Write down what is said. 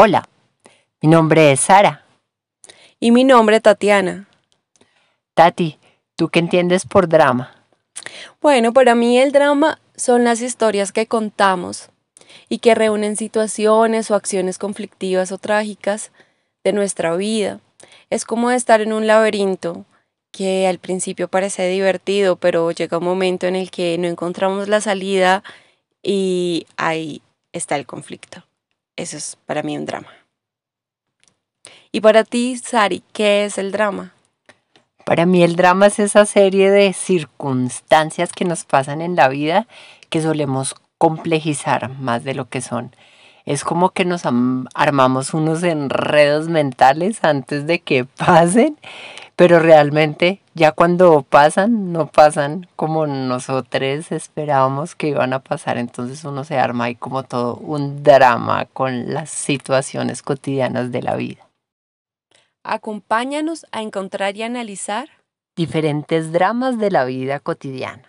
Hola, mi nombre es Sara. Y mi nombre Tatiana. Tati, ¿tú qué entiendes por drama? Bueno, para mí el drama son las historias que contamos y que reúnen situaciones o acciones conflictivas o trágicas de nuestra vida. Es como estar en un laberinto que al principio parece divertido, pero llega un momento en el que no encontramos la salida y ahí está el conflicto. Eso es para mí un drama. Y para ti, Sari, ¿qué es el drama? Para mí el drama es esa serie de circunstancias que nos pasan en la vida que solemos complejizar más de lo que son. Es como que nos armamos unos enredos mentales antes de que pasen, pero realmente ya cuando pasan, no pasan como nosotros esperábamos que iban a pasar. Entonces uno se arma ahí como todo un drama con las situaciones cotidianas de la vida. Acompáñanos a encontrar y analizar diferentes dramas de la vida cotidiana.